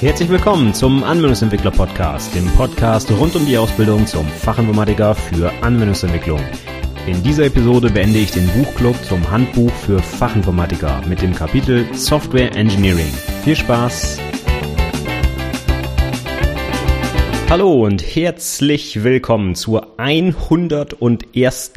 Herzlich willkommen zum Anwendungsentwickler Podcast, dem Podcast rund um die Ausbildung zum Fachinformatiker für Anwendungsentwicklung. In dieser Episode beende ich den Buchclub zum Handbuch für Fachinformatiker mit dem Kapitel Software Engineering. Viel Spaß! Hallo und herzlich willkommen zur 101.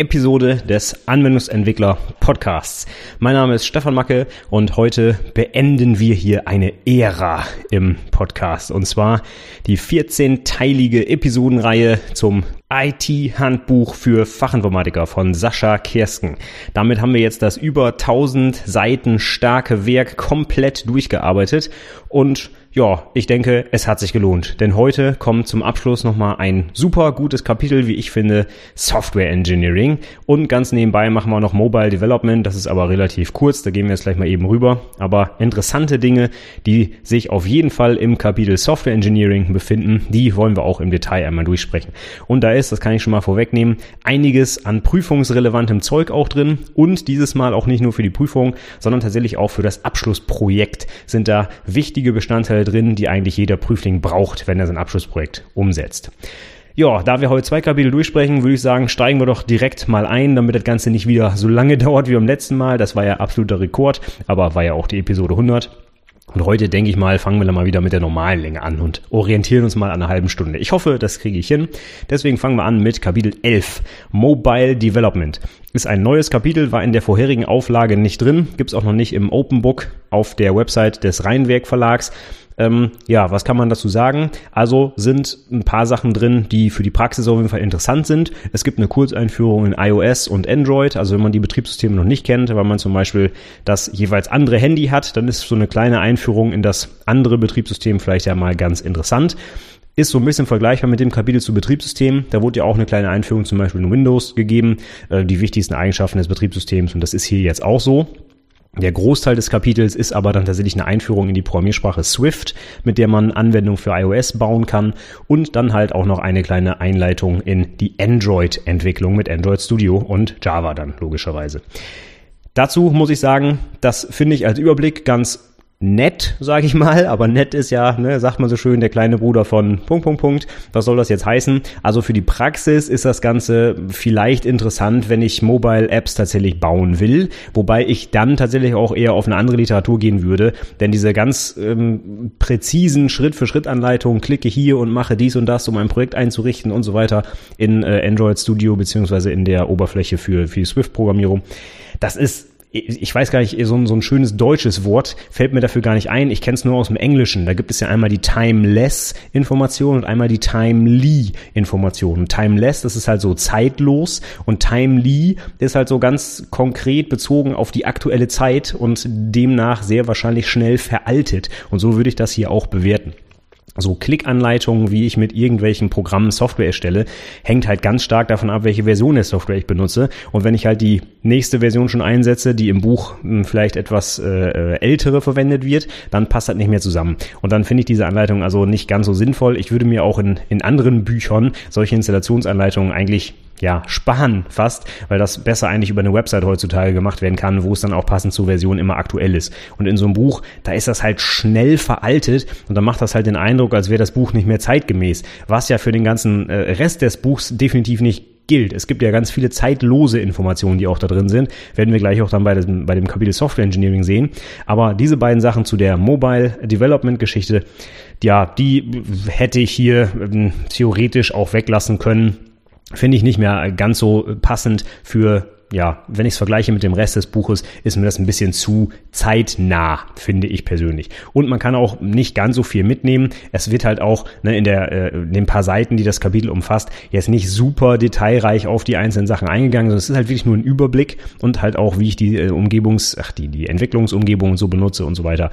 Episode des Anwendungsentwickler Podcasts. Mein Name ist Stefan Macke und heute beenden wir hier eine Ära im Podcast und zwar die 14-teilige Episodenreihe zum IT-Handbuch für Fachinformatiker von Sascha Kersken. Damit haben wir jetzt das über 1000 Seiten starke Werk komplett durchgearbeitet und ja, ich denke, es hat sich gelohnt. Denn heute kommt zum Abschluss nochmal ein super gutes Kapitel, wie ich finde, Software Engineering. Und ganz nebenbei machen wir noch Mobile Development. Das ist aber relativ kurz, da gehen wir jetzt gleich mal eben rüber. Aber interessante Dinge, die sich auf jeden Fall im Kapitel Software Engineering befinden, die wollen wir auch im Detail einmal durchsprechen. Und da ist, das kann ich schon mal vorwegnehmen, einiges an prüfungsrelevantem Zeug auch drin. Und dieses Mal auch nicht nur für die Prüfung, sondern tatsächlich auch für das Abschlussprojekt sind da wichtige Bestandteile Bestandteile drin, die eigentlich jeder Prüfling braucht, wenn er sein Abschlussprojekt umsetzt. Ja, da wir heute zwei Kapitel durchsprechen, würde ich sagen, steigen wir doch direkt mal ein, damit das Ganze nicht wieder so lange dauert wie beim letzten Mal. Das war ja absoluter Rekord, aber war ja auch die Episode 100. Und heute denke ich mal, fangen wir dann mal wieder mit der normalen Länge an und orientieren uns mal an einer halben Stunde. Ich hoffe, das kriege ich hin. Deswegen fangen wir an mit Kapitel 11. Mobile Development. Ist ein neues Kapitel, war in der vorherigen Auflage nicht drin, gibt's auch noch nicht im Open Book auf der Website des Rheinwerk Verlags. Ähm, ja, was kann man dazu sagen? Also sind ein paar Sachen drin, die für die Praxis auf jeden Fall interessant sind. Es gibt eine Kurzeinführung in iOS und Android. Also wenn man die Betriebssysteme noch nicht kennt, weil man zum Beispiel das jeweils andere Handy hat, dann ist so eine kleine Einführung in das andere Betriebssystem vielleicht ja mal ganz interessant ist so ein bisschen vergleichbar mit dem Kapitel zu Betriebssystemen. Da wurde ja auch eine kleine Einführung zum Beispiel in Windows gegeben, äh, die wichtigsten Eigenschaften des Betriebssystems und das ist hier jetzt auch so. Der Großteil des Kapitels ist aber dann tatsächlich eine Einführung in die Programmiersprache Swift, mit der man Anwendungen für iOS bauen kann und dann halt auch noch eine kleine Einleitung in die Android-Entwicklung mit Android Studio und Java dann logischerweise. Dazu muss ich sagen, das finde ich als Überblick ganz nett, sage ich mal, aber nett ist ja, ne, sagt man so schön, der kleine Bruder von Punkt, Punkt, Punkt. Was soll das jetzt heißen? Also für die Praxis ist das Ganze vielleicht interessant, wenn ich Mobile Apps tatsächlich bauen will, wobei ich dann tatsächlich auch eher auf eine andere Literatur gehen würde, denn diese ganz ähm, präzisen Schritt-für-Schritt-Anleitungen, klicke hier und mache dies und das, um ein Projekt einzurichten und so weiter in äh, Android Studio beziehungsweise in der Oberfläche für, für Swift-Programmierung. Das ist ich weiß gar nicht, so ein, so ein schönes deutsches Wort fällt mir dafür gar nicht ein. Ich kenne es nur aus dem Englischen. Da gibt es ja einmal die Timeless-Information und einmal die Timely-Information. Timeless, das ist halt so zeitlos und Timely ist halt so ganz konkret bezogen auf die aktuelle Zeit und demnach sehr wahrscheinlich schnell veraltet. Und so würde ich das hier auch bewerten so Klickanleitungen, wie ich mit irgendwelchen Programmen Software erstelle, hängt halt ganz stark davon ab, welche Version der Software ich benutze. Und wenn ich halt die nächste Version schon einsetze, die im Buch hm, vielleicht etwas äh, äh, ältere verwendet wird, dann passt das nicht mehr zusammen. Und dann finde ich diese Anleitung also nicht ganz so sinnvoll. Ich würde mir auch in, in anderen Büchern solche Installationsanleitungen eigentlich ja, sparen fast, weil das besser eigentlich über eine Website heutzutage gemacht werden kann, wo es dann auch passend zur Version immer aktuell ist. Und in so einem Buch, da ist das halt schnell veraltet und dann macht das halt den Eindruck, als wäre das Buch nicht mehr zeitgemäß, was ja für den ganzen äh, Rest des Buchs definitiv nicht gilt. Es gibt ja ganz viele zeitlose Informationen, die auch da drin sind. Werden wir gleich auch dann bei dem, bei dem Kapitel Software Engineering sehen. Aber diese beiden Sachen zu der Mobile Development Geschichte, ja, die hätte ich hier ähm, theoretisch auch weglassen können finde ich nicht mehr ganz so passend für ja, wenn ich es vergleiche mit dem Rest des Buches, ist mir das ein bisschen zu zeitnah, finde ich persönlich. Und man kann auch nicht ganz so viel mitnehmen. Es wird halt auch ne, in, der, äh, in den paar Seiten, die das Kapitel umfasst, jetzt nicht super detailreich auf die einzelnen Sachen eingegangen, sondern es ist halt wirklich nur ein Überblick und halt auch, wie ich die äh, Umgebungs-, ach, die, die Entwicklungsumgebung so benutze und so weiter.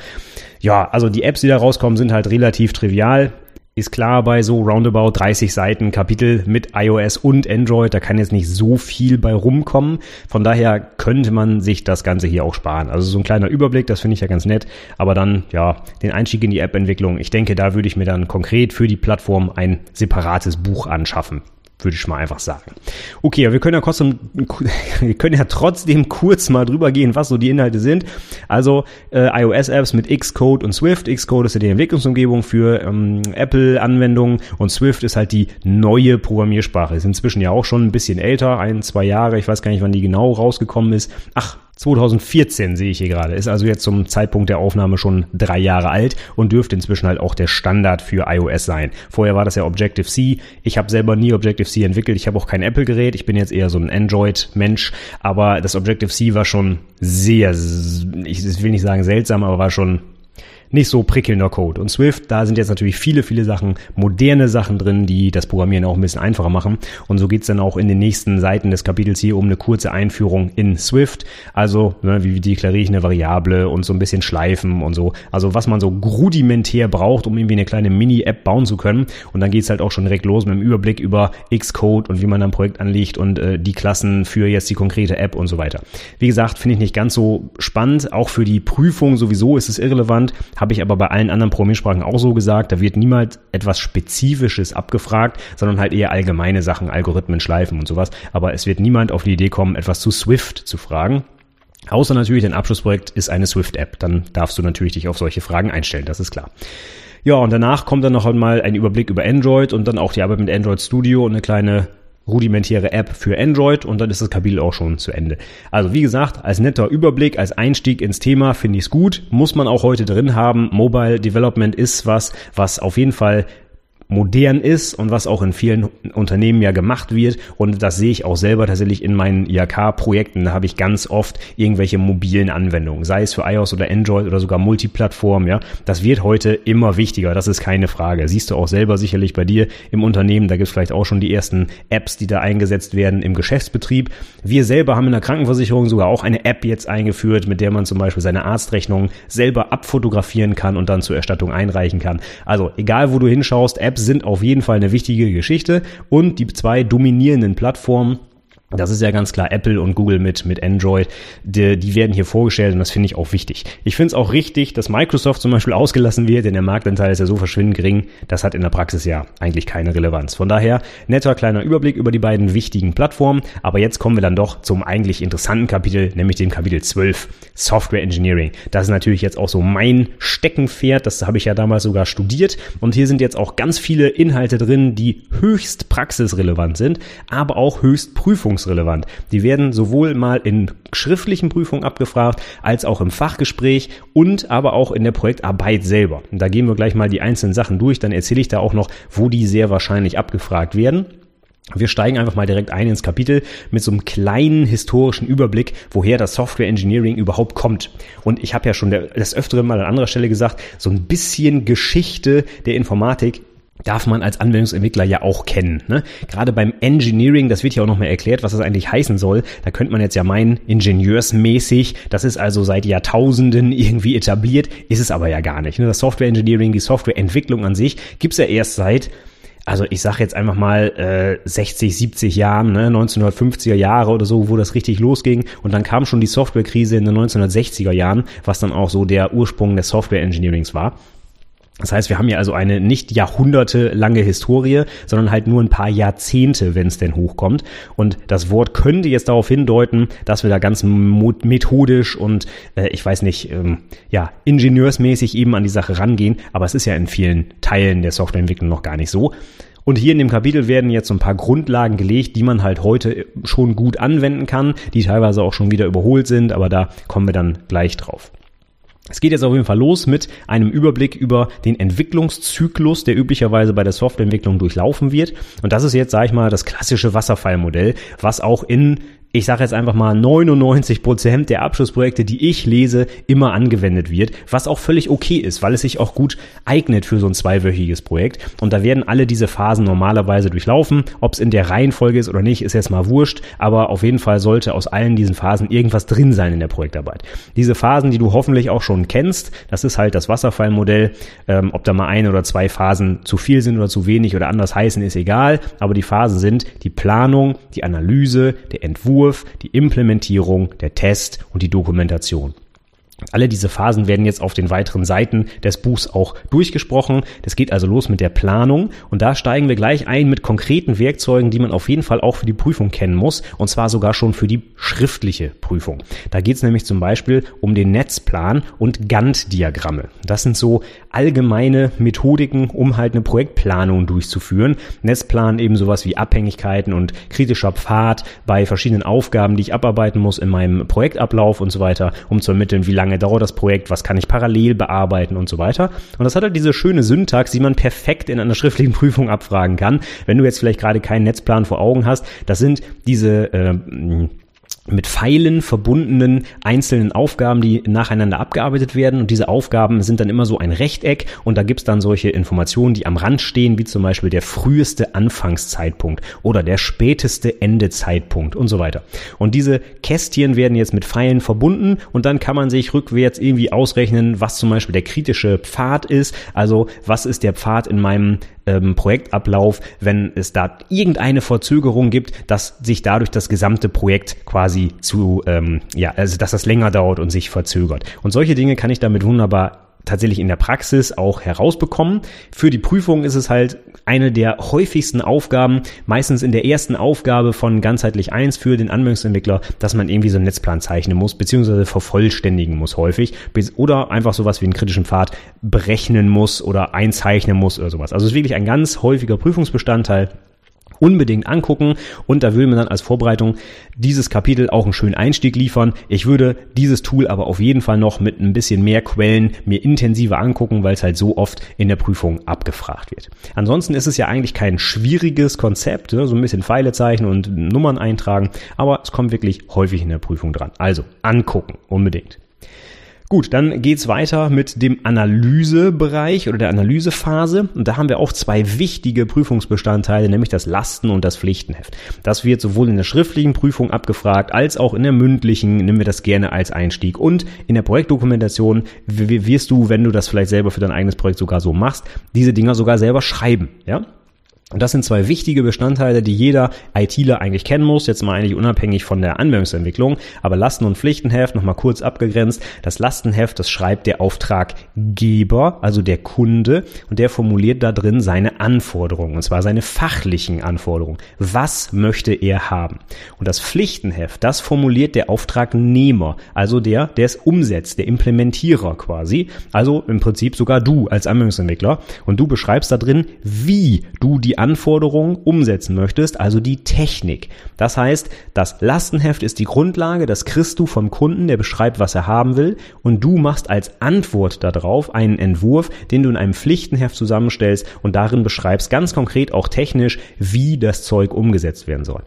Ja, also die Apps, die da rauskommen, sind halt relativ trivial ist klar bei so roundabout 30 Seiten Kapitel mit iOS und Android, da kann jetzt nicht so viel bei rumkommen. Von daher könnte man sich das Ganze hier auch sparen. Also so ein kleiner Überblick, das finde ich ja ganz nett. Aber dann, ja, den Einstieg in die App-Entwicklung, ich denke, da würde ich mir dann konkret für die Plattform ein separates Buch anschaffen. Würde ich mal einfach sagen. Okay, wir können ja trotzdem, wir können ja trotzdem kurz mal drüber gehen, was so die Inhalte sind. Also äh, iOS-Apps mit Xcode und Swift. Xcode ist ja die Entwicklungsumgebung für ähm, Apple-Anwendungen und Swift ist halt die neue Programmiersprache. Ist inzwischen ja auch schon ein bisschen älter, ein, zwei Jahre. Ich weiß gar nicht, wann die genau rausgekommen ist. Ach, 2014 sehe ich hier gerade. Ist also jetzt zum Zeitpunkt der Aufnahme schon drei Jahre alt und dürfte inzwischen halt auch der Standard für iOS sein. Vorher war das ja Objective-C. Ich habe selber nie Objective-C entwickelt. Ich habe auch kein Apple-Gerät. Ich bin jetzt eher so ein Android-Mensch. Aber das Objective-C war schon sehr, ich will nicht sagen seltsam, aber war schon nicht so prickelnder Code. Und Swift, da sind jetzt natürlich viele, viele Sachen, moderne Sachen drin, die das Programmieren auch ein bisschen einfacher machen. Und so geht's dann auch in den nächsten Seiten des Kapitels hier um eine kurze Einführung in Swift. Also, ne, wie deklariere ich eine Variable und so ein bisschen Schleifen und so. Also, was man so rudimentär braucht, um irgendwie eine kleine Mini-App bauen zu können. Und dann geht's halt auch schon direkt los mit dem Überblick über Xcode und wie man ein Projekt anlegt und äh, die Klassen für jetzt die konkrete App und so weiter. Wie gesagt, finde ich nicht ganz so spannend. Auch für die Prüfung sowieso ist es irrelevant. Habe ich aber bei allen anderen Programmiersprachen auch so gesagt. Da wird niemals etwas Spezifisches abgefragt, sondern halt eher allgemeine Sachen, Algorithmen, Schleifen und sowas. Aber es wird niemand auf die Idee kommen, etwas zu Swift zu fragen. Außer natürlich, dein Abschlussprojekt ist eine Swift-App. Dann darfst du natürlich dich auf solche Fragen einstellen, das ist klar. Ja, und danach kommt dann noch einmal ein Überblick über Android und dann auch die Arbeit mit Android Studio und eine kleine rudimentäre App für Android und dann ist das Kapitel auch schon zu Ende. Also wie gesagt, als netter Überblick, als Einstieg ins Thema finde ich es gut. Muss man auch heute drin haben. Mobile Development ist was, was auf jeden Fall modern ist und was auch in vielen Unternehmen ja gemacht wird. Und das sehe ich auch selber tatsächlich in meinen IAK-Projekten. Da habe ich ganz oft irgendwelche mobilen Anwendungen, sei es für iOS oder Android oder sogar Multiplattform. Ja, das wird heute immer wichtiger. Das ist keine Frage. Siehst du auch selber sicherlich bei dir im Unternehmen. Da gibt es vielleicht auch schon die ersten Apps, die da eingesetzt werden im Geschäftsbetrieb. Wir selber haben in der Krankenversicherung sogar auch eine App jetzt eingeführt, mit der man zum Beispiel seine Arztrechnung selber abfotografieren kann und dann zur Erstattung einreichen kann. Also egal, wo du hinschaust, Apps Apps sind auf jeden Fall eine wichtige Geschichte. Und die zwei dominierenden Plattformen das ist ja ganz klar Apple und Google mit, mit Android. Die, die werden hier vorgestellt und das finde ich auch wichtig. Ich finde es auch richtig, dass Microsoft zum Beispiel ausgelassen wird, denn der Marktanteil ist ja so verschwindend gering. Das hat in der Praxis ja eigentlich keine Relevanz. Von daher netter kleiner Überblick über die beiden wichtigen Plattformen. Aber jetzt kommen wir dann doch zum eigentlich interessanten Kapitel, nämlich dem Kapitel 12, Software Engineering. Das ist natürlich jetzt auch so mein Steckenpferd. Das habe ich ja damals sogar studiert. Und hier sind jetzt auch ganz viele Inhalte drin, die höchst praxisrelevant sind, aber auch höchst prüfungs prüfungsrelevant. Die werden sowohl mal in schriftlichen Prüfungen abgefragt, als auch im Fachgespräch und aber auch in der Projektarbeit selber. Und da gehen wir gleich mal die einzelnen Sachen durch, dann erzähle ich da auch noch, wo die sehr wahrscheinlich abgefragt werden. Wir steigen einfach mal direkt ein ins Kapitel mit so einem kleinen historischen Überblick, woher das Software Engineering überhaupt kommt. Und ich habe ja schon des Öfteren mal an anderer Stelle gesagt, so ein bisschen Geschichte der Informatik darf man als Anwendungsentwickler ja auch kennen. Ne? Gerade beim Engineering, das wird ja auch noch mal erklärt, was das eigentlich heißen soll. Da könnte man jetzt ja meinen, ingenieursmäßig, das ist also seit Jahrtausenden irgendwie etabliert, ist es aber ja gar nicht. Ne? Das Software Engineering, die Softwareentwicklung an sich, gibt's ja erst seit also ich sage jetzt einfach mal äh, 60, 70 Jahren, ne, 1950er Jahre oder so, wo das richtig losging. Und dann kam schon die Softwarekrise in den 1960er Jahren, was dann auch so der Ursprung des Software Engineerings war. Das heißt, wir haben hier also eine nicht jahrhundertelange Historie, sondern halt nur ein paar Jahrzehnte, wenn es denn hochkommt. Und das Wort könnte jetzt darauf hindeuten, dass wir da ganz methodisch und äh, ich weiß nicht, ähm, ja, ingenieursmäßig eben an die Sache rangehen. Aber es ist ja in vielen Teilen der Softwareentwicklung noch gar nicht so. Und hier in dem Kapitel werden jetzt so ein paar Grundlagen gelegt, die man halt heute schon gut anwenden kann, die teilweise auch schon wieder überholt sind, aber da kommen wir dann gleich drauf. Es geht jetzt auf jeden Fall los mit einem Überblick über den Entwicklungszyklus, der üblicherweise bei der Softwareentwicklung durchlaufen wird. Und das ist jetzt, sage ich mal, das klassische Wasserfallmodell, was auch in ich sage jetzt einfach mal 99 Prozent der Abschlussprojekte, die ich lese, immer angewendet wird, was auch völlig okay ist, weil es sich auch gut eignet für so ein zweiwöchiges Projekt. Und da werden alle diese Phasen normalerweise durchlaufen. Ob es in der Reihenfolge ist oder nicht, ist jetzt mal wurscht, aber auf jeden Fall sollte aus allen diesen Phasen irgendwas drin sein in der Projektarbeit. Diese Phasen, die du hoffentlich auch schon kennst, das ist halt das Wasserfallmodell. Ähm, ob da mal ein oder zwei Phasen zu viel sind oder zu wenig oder anders heißen, ist egal. Aber die Phasen sind die Planung, die Analyse, der Entwurf, Entwurf, die Implementierung, der Test und die Dokumentation. Alle diese Phasen werden jetzt auf den weiteren Seiten des Buchs auch durchgesprochen. Das geht also los mit der Planung und da steigen wir gleich ein mit konkreten Werkzeugen, die man auf jeden Fall auch für die Prüfung kennen muss und zwar sogar schon für die schriftliche Prüfung. Da geht es nämlich zum Beispiel um den Netzplan und Gantt-Diagramme. Das sind so allgemeine Methodiken, um halt eine Projektplanung durchzuführen. Netzplan eben sowas wie Abhängigkeiten und kritischer Pfad bei verschiedenen Aufgaben, die ich abarbeiten muss in meinem Projektablauf und so weiter, um zu ermitteln, wie lange lange dauert das Projekt, was kann ich parallel bearbeiten und so weiter. Und das hat halt diese schöne Syntax, die man perfekt in einer schriftlichen Prüfung abfragen kann. Wenn du jetzt vielleicht gerade keinen Netzplan vor Augen hast, das sind diese äh, mit Pfeilen verbundenen einzelnen Aufgaben, die nacheinander abgearbeitet werden. Und diese Aufgaben sind dann immer so ein Rechteck und da gibt's dann solche Informationen, die am Rand stehen, wie zum Beispiel der früheste Anfangszeitpunkt oder der späteste Endezeitpunkt und so weiter. Und diese Kästchen werden jetzt mit Pfeilen verbunden und dann kann man sich rückwärts irgendwie ausrechnen, was zum Beispiel der kritische Pfad ist. Also was ist der Pfad in meinem ähm, Projektablauf, wenn es da irgendeine Verzögerung gibt, dass sich dadurch das gesamte Projekt quasi zu, ähm, ja, also dass das länger dauert und sich verzögert. Und solche Dinge kann ich damit wunderbar tatsächlich in der Praxis auch herausbekommen. Für die Prüfung ist es halt eine der häufigsten Aufgaben, meistens in der ersten Aufgabe von ganzheitlich 1 für den Anwendungsentwickler, dass man irgendwie so einen Netzplan zeichnen muss, beziehungsweise vervollständigen muss häufig, oder einfach sowas wie einen kritischen Pfad berechnen muss oder einzeichnen muss oder sowas. Also es ist wirklich ein ganz häufiger Prüfungsbestandteil unbedingt angucken und da will man dann als Vorbereitung dieses Kapitel auch einen schönen Einstieg liefern. Ich würde dieses Tool aber auf jeden Fall noch mit ein bisschen mehr Quellen mir intensiver angucken, weil es halt so oft in der Prüfung abgefragt wird. Ansonsten ist es ja eigentlich kein schwieriges Konzept, ne? so ein bisschen Pfeile zeichnen und Nummern eintragen, aber es kommt wirklich häufig in der Prüfung dran. Also angucken, unbedingt. Gut, dann geht's weiter mit dem Analysebereich oder der Analysephase. Und da haben wir auch zwei wichtige Prüfungsbestandteile, nämlich das Lasten- und das Pflichtenheft. Das wird sowohl in der schriftlichen Prüfung abgefragt, als auch in der mündlichen, nehmen wir das gerne als Einstieg. Und in der Projektdokumentation wirst du, wenn du das vielleicht selber für dein eigenes Projekt sogar so machst, diese Dinger sogar selber schreiben. Ja? Und das sind zwei wichtige Bestandteile, die jeder ITler eigentlich kennen muss, jetzt mal eigentlich unabhängig von der Anwendungsentwicklung. Aber Lasten- und Pflichtenheft nochmal kurz abgegrenzt. Das Lastenheft, das schreibt der Auftraggeber, also der Kunde, und der formuliert da drin seine Anforderungen, und zwar seine fachlichen Anforderungen. Was möchte er haben? Und das Pflichtenheft, das formuliert der Auftragnehmer, also der, der es umsetzt, der Implementierer quasi. Also im Prinzip sogar du als Anwendungsentwickler. Und du beschreibst da drin, wie du die Anforderungen umsetzen möchtest, also die Technik. Das heißt, das Lastenheft ist die Grundlage, das kriegst du vom Kunden, der beschreibt, was er haben will, und du machst als Antwort darauf einen Entwurf, den du in einem Pflichtenheft zusammenstellst und darin beschreibst ganz konkret auch technisch, wie das Zeug umgesetzt werden soll.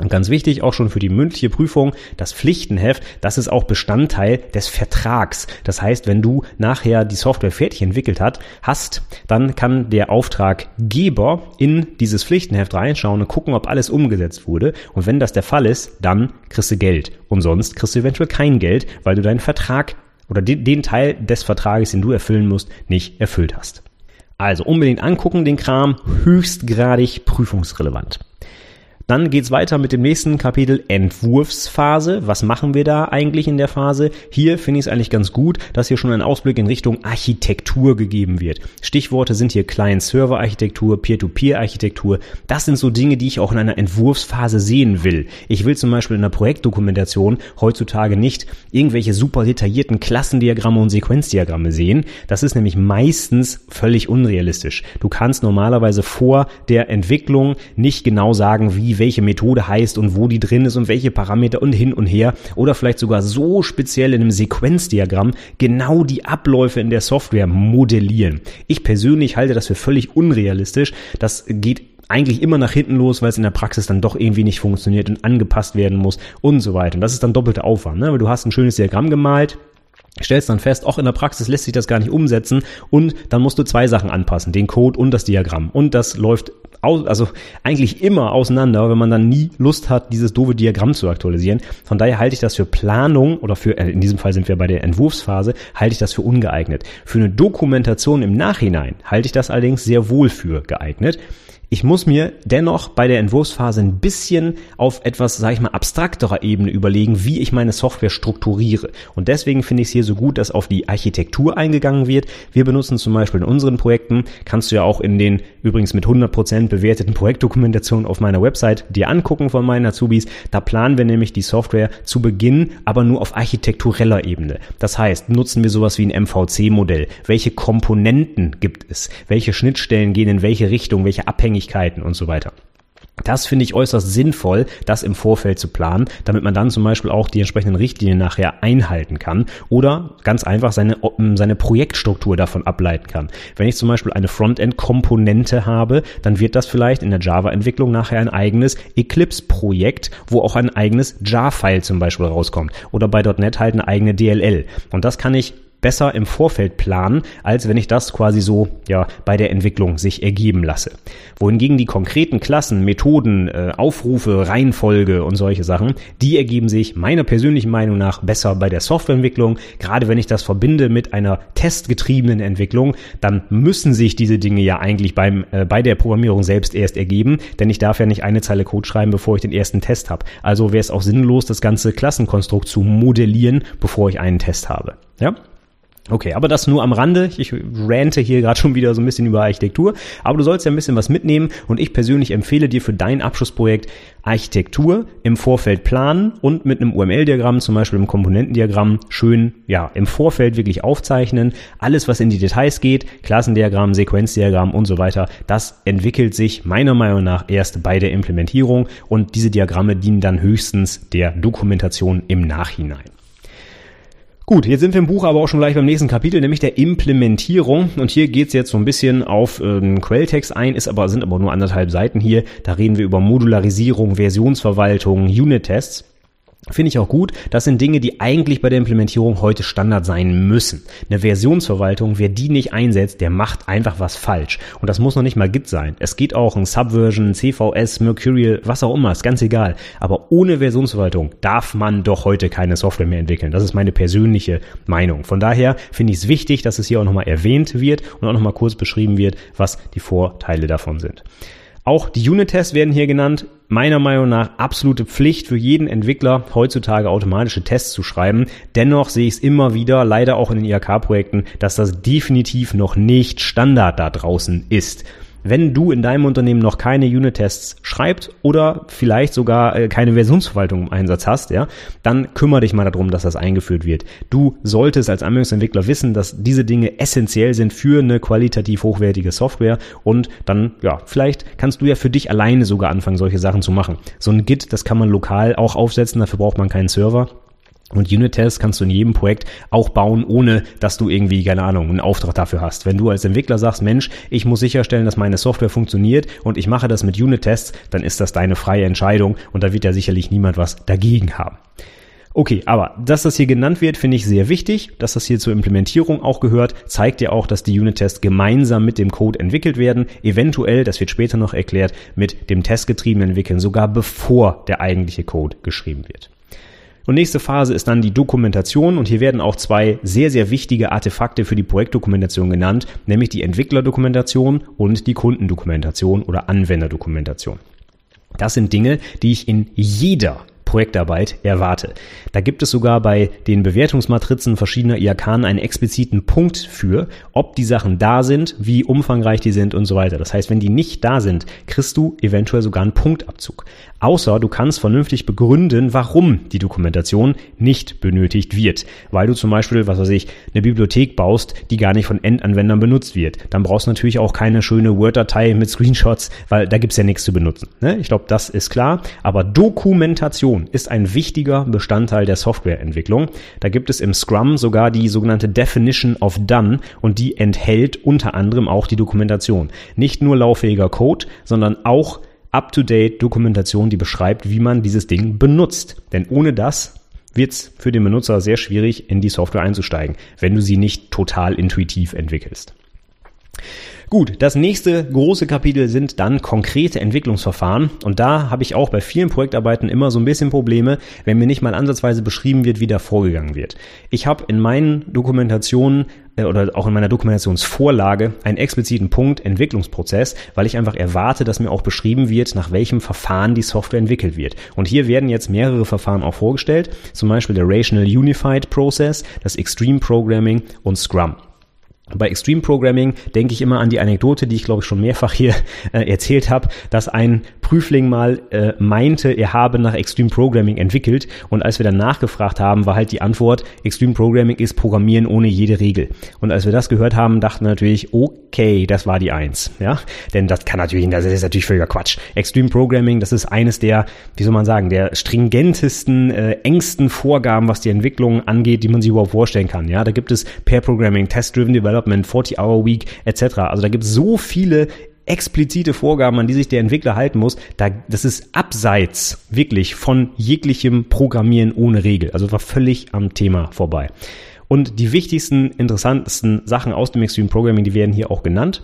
Und ganz wichtig, auch schon für die mündliche Prüfung, das Pflichtenheft, das ist auch Bestandteil des Vertrags. Das heißt, wenn du nachher die Software fertig entwickelt hat, hast, dann kann der Auftraggeber in dieses Pflichtenheft reinschauen und gucken, ob alles umgesetzt wurde. Und wenn das der Fall ist, dann kriegst du Geld. Und sonst kriegst du eventuell kein Geld, weil du deinen Vertrag oder den, den Teil des Vertrages, den du erfüllen musst, nicht erfüllt hast. Also unbedingt angucken, den Kram, höchstgradig prüfungsrelevant. Dann geht's weiter mit dem nächsten Kapitel Entwurfsphase. Was machen wir da eigentlich in der Phase? Hier finde ich es eigentlich ganz gut, dass hier schon ein Ausblick in Richtung Architektur gegeben wird. Stichworte sind hier Client-Server-Architektur, Peer-to-Peer-Architektur. Das sind so Dinge, die ich auch in einer Entwurfsphase sehen will. Ich will zum Beispiel in der Projektdokumentation heutzutage nicht irgendwelche super detaillierten Klassendiagramme und Sequenzdiagramme sehen. Das ist nämlich meistens völlig unrealistisch. Du kannst normalerweise vor der Entwicklung nicht genau sagen, wie welche Methode heißt und wo die drin ist und welche Parameter und hin und her oder vielleicht sogar so speziell in einem Sequenzdiagramm genau die Abläufe in der Software modellieren. Ich persönlich halte das für völlig unrealistisch. Das geht eigentlich immer nach hinten los, weil es in der Praxis dann doch irgendwie nicht funktioniert und angepasst werden muss und so weiter. Und das ist dann doppelter Aufwand. Ne? Du hast ein schönes Diagramm gemalt, stellst dann fest, auch in der Praxis lässt sich das gar nicht umsetzen und dann musst du zwei Sachen anpassen, den Code und das Diagramm. Und das läuft also eigentlich immer auseinander, wenn man dann nie Lust hat, dieses doofe Diagramm zu aktualisieren. Von daher halte ich das für Planung oder für, äh, in diesem Fall sind wir bei der Entwurfsphase, halte ich das für ungeeignet. Für eine Dokumentation im Nachhinein halte ich das allerdings sehr wohl für geeignet. Ich muss mir dennoch bei der Entwurfsphase ein bisschen auf etwas, sage ich mal, abstrakterer Ebene überlegen, wie ich meine Software strukturiere. Und deswegen finde ich es hier so gut, dass auf die Architektur eingegangen wird. Wir benutzen zum Beispiel in unseren Projekten, kannst du ja auch in den übrigens mit 100% bewerteten Projektdokumentationen auf meiner Website dir angucken von meinen Azubis. Da planen wir nämlich die Software zu Beginn, aber nur auf architektureller Ebene. Das heißt, nutzen wir sowas wie ein MVC-Modell? Welche Komponenten gibt es? Welche Schnittstellen gehen in welche Richtung? Welche Abhängigkeiten und so weiter? Das finde ich äußerst sinnvoll, das im Vorfeld zu planen, damit man dann zum Beispiel auch die entsprechenden Richtlinien nachher einhalten kann oder ganz einfach seine, seine Projektstruktur davon ableiten kann. Wenn ich zum Beispiel eine Frontend-Komponente habe, dann wird das vielleicht in der Java-Entwicklung nachher ein eigenes Eclipse-Projekt, wo auch ein eigenes Jar-File zum Beispiel rauskommt oder bei .NET halt eine eigene DLL. Und das kann ich besser im Vorfeld planen, als wenn ich das quasi so ja bei der Entwicklung sich ergeben lasse. Wohingegen die konkreten Klassen, Methoden, äh, Aufrufe, Reihenfolge und solche Sachen, die ergeben sich meiner persönlichen Meinung nach besser bei der Softwareentwicklung. Gerade wenn ich das verbinde mit einer testgetriebenen Entwicklung, dann müssen sich diese Dinge ja eigentlich beim äh, bei der Programmierung selbst erst ergeben, denn ich darf ja nicht eine Zeile Code schreiben, bevor ich den ersten Test habe. Also wäre es auch sinnlos, das ganze Klassenkonstrukt zu modellieren, bevor ich einen Test habe. Ja? Okay, aber das nur am Rande. Ich rante hier gerade schon wieder so ein bisschen über Architektur, aber du sollst ja ein bisschen was mitnehmen und ich persönlich empfehle dir für dein Abschlussprojekt Architektur im Vorfeld planen und mit einem UML-Diagramm, zum Beispiel im Komponentendiagramm, schön ja im Vorfeld wirklich aufzeichnen. Alles, was in die Details geht, Klassendiagramm, Sequenzdiagramm und so weiter, das entwickelt sich meiner Meinung nach erst bei der Implementierung und diese Diagramme dienen dann höchstens der Dokumentation im Nachhinein. Gut, jetzt sind wir im Buch aber auch schon gleich beim nächsten Kapitel, nämlich der Implementierung. Und hier geht's jetzt so ein bisschen auf äh, Quelltext ein, ist aber, sind aber nur anderthalb Seiten hier. Da reden wir über Modularisierung, Versionsverwaltung, Unit-Tests. Finde ich auch gut. Das sind Dinge, die eigentlich bei der Implementierung heute Standard sein müssen. Eine Versionsverwaltung, wer die nicht einsetzt, der macht einfach was falsch. Und das muss noch nicht mal Git sein. Es geht auch ein Subversion, CVS, Mercurial, was auch immer, ist ganz egal. Aber ohne Versionsverwaltung darf man doch heute keine Software mehr entwickeln. Das ist meine persönliche Meinung. Von daher finde ich es wichtig, dass es hier auch nochmal erwähnt wird und auch nochmal kurz beschrieben wird, was die Vorteile davon sind. Auch die Unit-Tests werden hier genannt. Meiner Meinung nach absolute Pflicht für jeden Entwickler, heutzutage automatische Tests zu schreiben. Dennoch sehe ich es immer wieder, leider auch in den IHK-Projekten, dass das definitiv noch nicht Standard da draußen ist. Wenn du in deinem Unternehmen noch keine Unit-Tests schreibst oder vielleicht sogar äh, keine Versionsverwaltung im Einsatz hast, ja, dann kümmere dich mal darum, dass das eingeführt wird. Du solltest als Anwendungsentwickler wissen, dass diese Dinge essentiell sind für eine qualitativ hochwertige Software und dann, ja, vielleicht kannst du ja für dich alleine sogar anfangen, solche Sachen zu machen. So ein Git, das kann man lokal auch aufsetzen, dafür braucht man keinen Server. Und Unit-Tests kannst du in jedem Projekt auch bauen, ohne dass du irgendwie, keine Ahnung, einen Auftrag dafür hast. Wenn du als Entwickler sagst, Mensch, ich muss sicherstellen, dass meine Software funktioniert und ich mache das mit Unit-Tests, dann ist das deine freie Entscheidung und da wird ja sicherlich niemand was dagegen haben. Okay, aber dass das hier genannt wird, finde ich sehr wichtig. Dass das hier zur Implementierung auch gehört, zeigt ja auch, dass die Unit-Tests gemeinsam mit dem Code entwickelt werden. Eventuell, das wird später noch erklärt, mit dem testgetriebenen Entwickeln, sogar bevor der eigentliche Code geschrieben wird. Und nächste Phase ist dann die Dokumentation und hier werden auch zwei sehr, sehr wichtige Artefakte für die Projektdokumentation genannt, nämlich die Entwicklerdokumentation und die Kundendokumentation oder Anwenderdokumentation. Das sind Dinge, die ich in jeder Projektarbeit erwarte. Da gibt es sogar bei den Bewertungsmatrizen verschiedener IAK einen expliziten Punkt für, ob die Sachen da sind, wie umfangreich die sind und so weiter. Das heißt, wenn die nicht da sind, kriegst du eventuell sogar einen Punktabzug. Außer du kannst vernünftig begründen, warum die Dokumentation nicht benötigt wird. Weil du zum Beispiel, was weiß ich, eine Bibliothek baust, die gar nicht von Endanwendern benutzt wird. Dann brauchst du natürlich auch keine schöne Word-Datei mit Screenshots, weil da gibt's ja nichts zu benutzen. Ne? Ich glaube, das ist klar. Aber Dokumentation ist ein wichtiger Bestandteil der Softwareentwicklung. Da gibt es im Scrum sogar die sogenannte Definition of Done und die enthält unter anderem auch die Dokumentation. Nicht nur lauffähiger Code, sondern auch up-to-date Dokumentation, die beschreibt, wie man dieses Ding benutzt. Denn ohne das wird es für den Benutzer sehr schwierig, in die Software einzusteigen, wenn du sie nicht total intuitiv entwickelst. Gut, das nächste große Kapitel sind dann konkrete Entwicklungsverfahren. Und da habe ich auch bei vielen Projektarbeiten immer so ein bisschen Probleme, wenn mir nicht mal ansatzweise beschrieben wird, wie da vorgegangen wird. Ich habe in meinen Dokumentationen oder auch in meiner Dokumentationsvorlage einen expliziten Punkt Entwicklungsprozess, weil ich einfach erwarte, dass mir auch beschrieben wird, nach welchem Verfahren die Software entwickelt wird. Und hier werden jetzt mehrere Verfahren auch vorgestellt, zum Beispiel der Rational Unified Process, das Extreme Programming und Scrum. Bei Extreme Programming denke ich immer an die Anekdote, die ich glaube ich schon mehrfach hier äh, erzählt habe, dass ein Prüfling mal äh, meinte, er habe nach Extreme Programming entwickelt und als wir dann nachgefragt haben, war halt die Antwort, Extreme Programming ist Programmieren ohne jede Regel. Und als wir das gehört haben, dachten wir natürlich, okay, das war die Eins, ja, denn das kann natürlich, das ist natürlich völliger Quatsch. Extreme Programming, das ist eines der, wie soll man sagen, der stringentesten, äh, engsten Vorgaben, was die Entwicklung angeht, die man sich überhaupt vorstellen kann, ja. Da gibt es Pair Programming, Test-Driven Development, Development, 40-Hour-Week etc. Also da gibt es so viele explizite Vorgaben, an die sich der Entwickler halten muss, da, das ist abseits wirklich von jeglichem Programmieren ohne Regel. Also war völlig am Thema vorbei. Und die wichtigsten, interessantesten Sachen aus dem Extreme Programming, die werden hier auch genannt.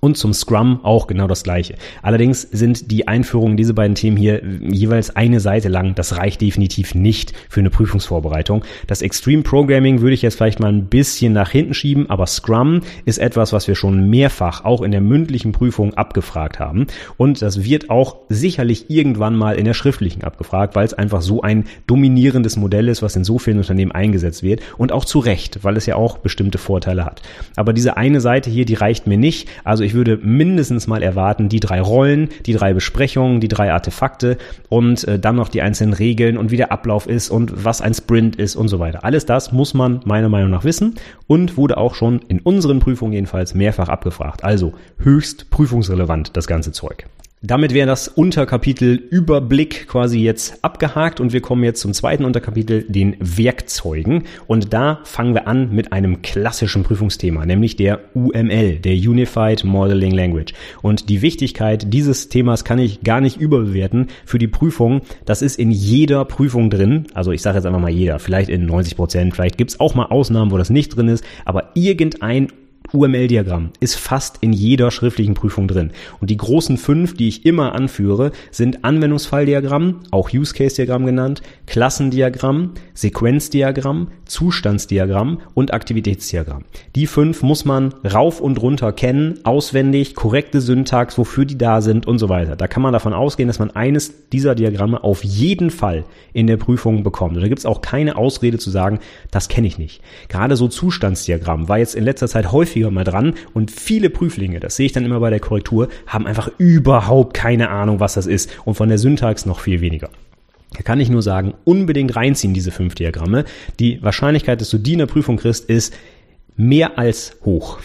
Und zum Scrum auch genau das gleiche. Allerdings sind die Einführungen diese beiden Themen hier jeweils eine Seite lang. Das reicht definitiv nicht für eine Prüfungsvorbereitung. Das Extreme Programming würde ich jetzt vielleicht mal ein bisschen nach hinten schieben, aber Scrum ist etwas, was wir schon mehrfach auch in der mündlichen Prüfung abgefragt haben. Und das wird auch sicherlich irgendwann mal in der schriftlichen abgefragt, weil es einfach so ein dominierendes Modell ist, was in so vielen Unternehmen eingesetzt wird. Und auch zu Recht, weil es ja auch bestimmte Vorteile hat. Aber diese eine Seite hier, die reicht mir nicht. Also ich ich würde mindestens mal erwarten, die drei Rollen, die drei Besprechungen, die drei Artefakte und äh, dann noch die einzelnen Regeln und wie der Ablauf ist und was ein Sprint ist und so weiter. Alles das muss man meiner Meinung nach wissen und wurde auch schon in unseren Prüfungen jedenfalls mehrfach abgefragt. Also höchst prüfungsrelevant das ganze Zeug. Damit wäre das Unterkapitel Überblick quasi jetzt abgehakt und wir kommen jetzt zum zweiten Unterkapitel, den Werkzeugen. Und da fangen wir an mit einem klassischen Prüfungsthema, nämlich der UML, der Unified Modeling Language. Und die Wichtigkeit dieses Themas kann ich gar nicht überbewerten für die Prüfung. Das ist in jeder Prüfung drin. Also ich sage jetzt einfach mal jeder, vielleicht in 90 Prozent, vielleicht gibt's auch mal Ausnahmen, wo das nicht drin ist, aber irgendein UML-Diagramm ist fast in jeder schriftlichen Prüfung drin. Und die großen fünf, die ich immer anführe, sind Anwendungsfalldiagramm, auch Use Case Diagramm genannt, Klassendiagramm, Sequenzdiagramm, Zustandsdiagramm und Aktivitätsdiagramm. Die fünf muss man rauf und runter kennen, auswendig, korrekte Syntax, wofür die da sind und so weiter. Da kann man davon ausgehen, dass man eines dieser Diagramme auf jeden Fall in der Prüfung bekommt. Und da gibt es auch keine Ausrede zu sagen, das kenne ich nicht. Gerade so Zustandsdiagramm war jetzt in letzter Zeit häufig häufiger mal dran und viele Prüflinge, das sehe ich dann immer bei der Korrektur, haben einfach überhaupt keine Ahnung, was das ist und von der Syntax noch viel weniger. Da kann ich nur sagen, unbedingt reinziehen diese fünf Diagramme. Die Wahrscheinlichkeit, dass du die in der Prüfung kriegst, ist mehr als hoch.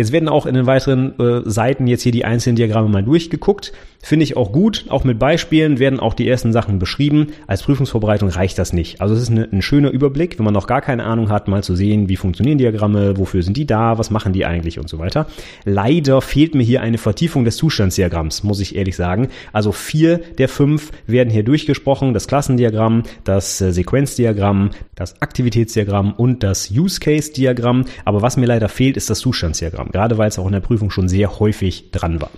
Jetzt werden auch in den weiteren äh, Seiten jetzt hier die einzelnen Diagramme mal durchgeguckt. Finde ich auch gut. Auch mit Beispielen werden auch die ersten Sachen beschrieben. Als Prüfungsvorbereitung reicht das nicht. Also es ist eine, ein schöner Überblick, wenn man noch gar keine Ahnung hat, mal zu sehen, wie funktionieren Diagramme, wofür sind die da, was machen die eigentlich und so weiter. Leider fehlt mir hier eine Vertiefung des Zustandsdiagramms, muss ich ehrlich sagen. Also vier der fünf werden hier durchgesprochen. Das Klassendiagramm, das äh, Sequenzdiagramm, das Aktivitätsdiagramm und das Use Case Diagramm. Aber was mir leider fehlt, ist das Zustandsdiagramm. Gerade weil es auch in der Prüfung schon sehr häufig dran war.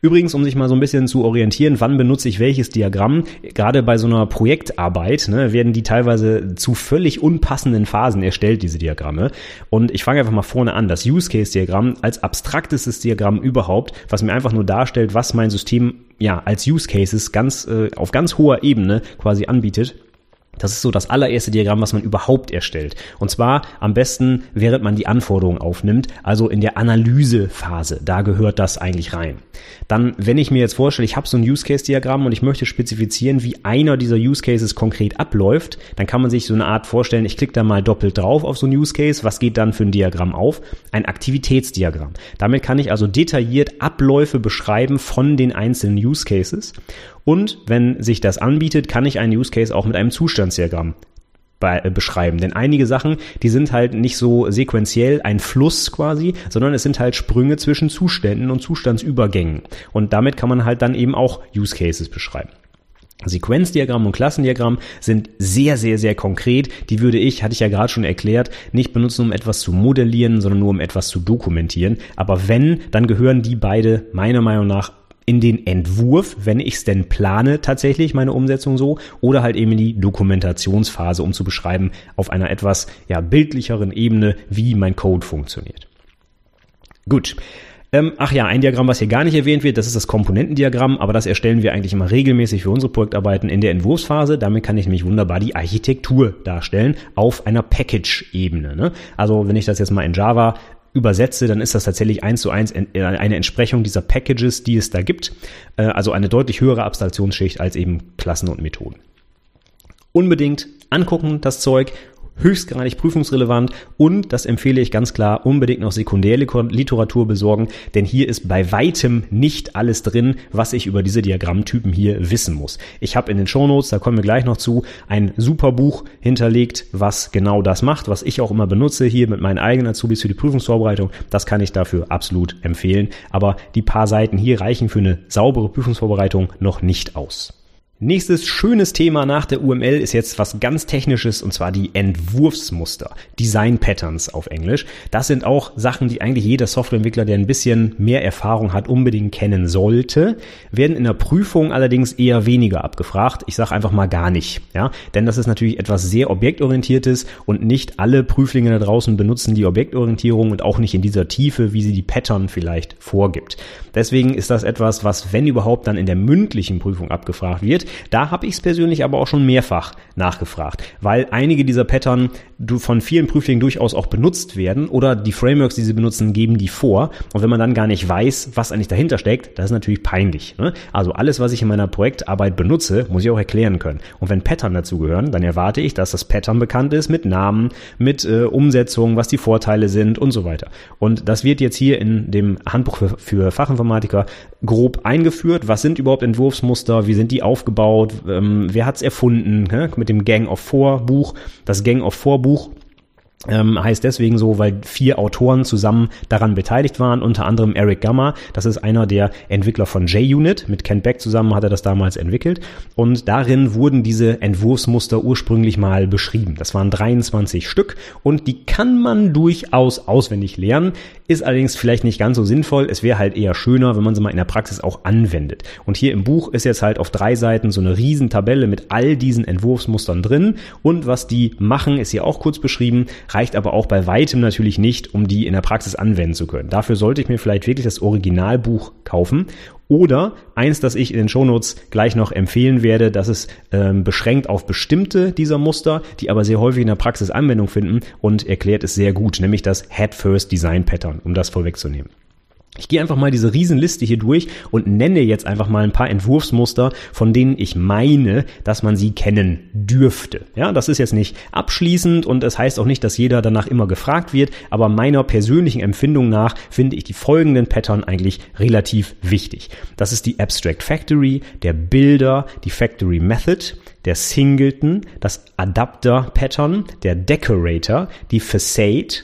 Übrigens, um sich mal so ein bisschen zu orientieren, wann benutze ich welches Diagramm, gerade bei so einer Projektarbeit ne, werden die teilweise zu völlig unpassenden Phasen erstellt, diese Diagramme. Und ich fange einfach mal vorne an. Das Use Case Diagramm als abstraktestes Diagramm überhaupt, was mir einfach nur darstellt, was mein System ja als Use Cases ganz äh, auf ganz hoher Ebene quasi anbietet. Das ist so das allererste Diagramm, was man überhaupt erstellt. Und zwar am besten, während man die Anforderungen aufnimmt, also in der Analysephase. Da gehört das eigentlich rein. Dann, wenn ich mir jetzt vorstelle, ich habe so ein Use Case Diagramm und ich möchte spezifizieren, wie einer dieser Use Cases konkret abläuft, dann kann man sich so eine Art vorstellen, ich klicke da mal doppelt drauf auf so ein Use Case. Was geht dann für ein Diagramm auf? Ein Aktivitätsdiagramm. Damit kann ich also detailliert Abläufe beschreiben von den einzelnen Use Cases und wenn sich das anbietet, kann ich einen Use Case auch mit einem Zustandsdiagramm äh, beschreiben. Denn einige Sachen, die sind halt nicht so sequenziell ein Fluss quasi, sondern es sind halt Sprünge zwischen Zuständen und Zustandsübergängen. Und damit kann man halt dann eben auch Use Cases beschreiben. Sequenzdiagramm und Klassendiagramm sind sehr, sehr, sehr konkret. Die würde ich, hatte ich ja gerade schon erklärt, nicht benutzen, um etwas zu modellieren, sondern nur um etwas zu dokumentieren. Aber wenn, dann gehören die beide meiner Meinung nach in den Entwurf, wenn ich es denn plane, tatsächlich meine Umsetzung so, oder halt eben in die Dokumentationsphase, um zu beschreiben auf einer etwas ja, bildlicheren Ebene, wie mein Code funktioniert. Gut. Ähm, ach ja, ein Diagramm, was hier gar nicht erwähnt wird, das ist das Komponentendiagramm, aber das erstellen wir eigentlich immer regelmäßig für unsere Projektarbeiten in der Entwurfsphase. Damit kann ich nämlich wunderbar die Architektur darstellen auf einer Package-Ebene. Ne? Also wenn ich das jetzt mal in Java übersetze, dann ist das tatsächlich eins zu eins eine Entsprechung dieser Packages, die es da gibt. Äh, also eine deutlich höhere Abstraktionsschicht als eben Klassen und Methoden. Unbedingt angucken, das Zeug, höchstgradig prüfungsrelevant und, das empfehle ich ganz klar, unbedingt noch Sekundärliteratur besorgen, denn hier ist bei weitem nicht alles drin, was ich über diese Diagrammtypen hier wissen muss. Ich habe in den Shownotes, da kommen wir gleich noch zu, ein super Buch hinterlegt, was genau das macht, was ich auch immer benutze hier mit meinen eigenen Azubis für die Prüfungsvorbereitung. Das kann ich dafür absolut empfehlen, aber die paar Seiten hier reichen für eine saubere Prüfungsvorbereitung noch nicht aus. Nächstes schönes Thema nach der UML ist jetzt was ganz Technisches und zwar die Entwurfsmuster, Design Patterns auf Englisch. Das sind auch Sachen, die eigentlich jeder Softwareentwickler, der ein bisschen mehr Erfahrung hat, unbedingt kennen sollte, werden in der Prüfung allerdings eher weniger abgefragt. Ich sage einfach mal gar nicht, ja, denn das ist natürlich etwas sehr objektorientiertes und nicht alle Prüflinge da draußen benutzen die Objektorientierung und auch nicht in dieser Tiefe, wie sie die Pattern vielleicht vorgibt. Deswegen ist das etwas, was wenn überhaupt dann in der mündlichen Prüfung abgefragt wird. Da habe ich es persönlich aber auch schon mehrfach nachgefragt, weil einige dieser Pattern von vielen Prüflingen durchaus auch benutzt werden oder die Frameworks, die sie benutzen, geben die vor. Und wenn man dann gar nicht weiß, was eigentlich dahinter steckt, das ist natürlich peinlich. Ne? Also alles, was ich in meiner Projektarbeit benutze, muss ich auch erklären können. Und wenn Pattern dazu gehören, dann erwarte ich, dass das Pattern bekannt ist mit Namen, mit äh, Umsetzung, was die Vorteile sind und so weiter. Und das wird jetzt hier in dem Handbuch für, für Fachinformatiker grob eingeführt. Was sind überhaupt Entwurfsmuster? Wie sind die aufgebaut? Ähm, wer hat's erfunden? Ne? Mit dem Gang of Four Buch. Das Gang of Four Buch ähm, heißt deswegen so, weil vier Autoren zusammen daran beteiligt waren, unter anderem Eric Gamma, das ist einer der Entwickler von JUnit, mit Kent Beck zusammen hat er das damals entwickelt und darin wurden diese Entwurfsmuster ursprünglich mal beschrieben. Das waren 23 Stück und die kann man durchaus auswendig lernen, ist allerdings vielleicht nicht ganz so sinnvoll. Es wäre halt eher schöner, wenn man sie mal in der Praxis auch anwendet. Und hier im Buch ist jetzt halt auf drei Seiten so eine Riesentabelle mit all diesen Entwurfsmustern drin und was die machen, ist hier auch kurz beschrieben reicht aber auch bei weitem natürlich nicht, um die in der Praxis anwenden zu können. Dafür sollte ich mir vielleicht wirklich das Originalbuch kaufen oder eins, das ich in den Shownotes gleich noch empfehlen werde, das ist ähm, beschränkt auf bestimmte dieser Muster, die aber sehr häufig in der Praxis Anwendung finden und erklärt es sehr gut, nämlich das Head First Design Pattern, um das vorwegzunehmen. Ich gehe einfach mal diese Riesenliste hier durch und nenne jetzt einfach mal ein paar Entwurfsmuster, von denen ich meine, dass man sie kennen dürfte. Ja, das ist jetzt nicht abschließend und es das heißt auch nicht, dass jeder danach immer gefragt wird, aber meiner persönlichen Empfindung nach finde ich die folgenden Pattern eigentlich relativ wichtig. Das ist die Abstract Factory, der Builder, die Factory Method, der Singleton, das Adapter Pattern, der Decorator, die Facade,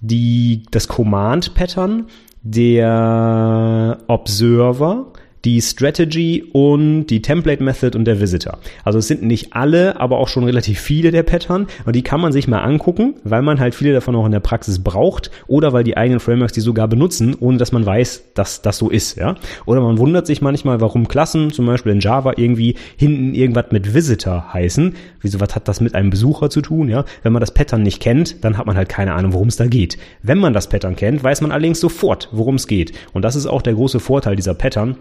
die, das Command Pattern, der Observer die Strategy und die Template Method und der Visitor. Also es sind nicht alle, aber auch schon relativ viele der Pattern und die kann man sich mal angucken, weil man halt viele davon auch in der Praxis braucht oder weil die eigenen Frameworks die sogar benutzen, ohne dass man weiß, dass das so ist, ja. Oder man wundert sich manchmal, warum Klassen, zum Beispiel in Java, irgendwie hinten irgendwas mit Visitor heißen. Wieso, was hat das mit einem Besucher zu tun, ja? Wenn man das Pattern nicht kennt, dann hat man halt keine Ahnung, worum es da geht. Wenn man das Pattern kennt, weiß man allerdings sofort, worum es geht. Und das ist auch der große Vorteil dieser Pattern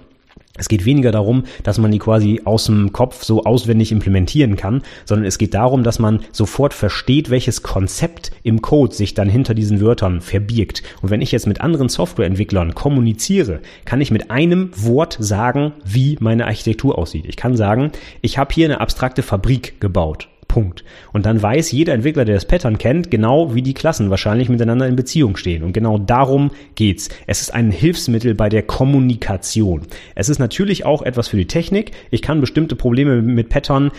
es geht weniger darum, dass man die quasi aus dem Kopf so auswendig implementieren kann, sondern es geht darum, dass man sofort versteht, welches Konzept im Code sich dann hinter diesen Wörtern verbirgt. Und wenn ich jetzt mit anderen Softwareentwicklern kommuniziere, kann ich mit einem Wort sagen, wie meine Architektur aussieht. Ich kann sagen, ich habe hier eine abstrakte Fabrik gebaut. Punkt. Und dann weiß jeder Entwickler, der das Pattern kennt, genau wie die Klassen wahrscheinlich miteinander in Beziehung stehen. Und genau darum geht's. Es ist ein Hilfsmittel bei der Kommunikation. Es ist natürlich auch etwas für die Technik. Ich kann bestimmte Probleme mit Pattern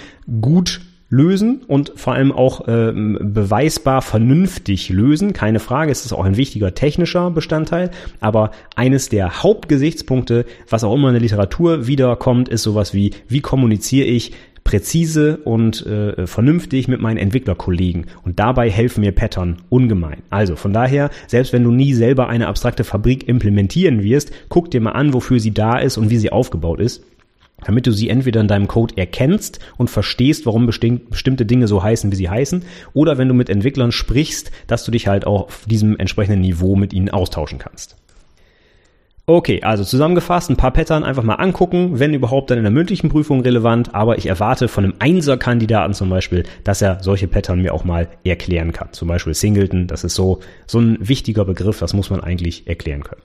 gut lösen und vor allem auch ähm, beweisbar vernünftig lösen. Keine Frage, es ist auch ein wichtiger technischer Bestandteil, aber eines der Hauptgesichtspunkte, was auch immer in der Literatur wiederkommt, ist sowas wie, wie kommuniziere ich präzise und äh, vernünftig mit meinen Entwicklerkollegen. Und dabei helfen mir Pattern ungemein. Also von daher, selbst wenn du nie selber eine abstrakte Fabrik implementieren wirst, guck dir mal an, wofür sie da ist und wie sie aufgebaut ist damit du sie entweder in deinem Code erkennst und verstehst, warum bestimmte Dinge so heißen, wie sie heißen, oder wenn du mit Entwicklern sprichst, dass du dich halt auch auf diesem entsprechenden Niveau mit ihnen austauschen kannst. Okay, also zusammengefasst, ein paar Pattern einfach mal angucken, wenn überhaupt dann in der mündlichen Prüfung relevant, aber ich erwarte von einem Einser-Kandidaten zum Beispiel, dass er solche Pattern mir auch mal erklären kann. Zum Beispiel Singleton, das ist so, so ein wichtiger Begriff, das muss man eigentlich erklären können.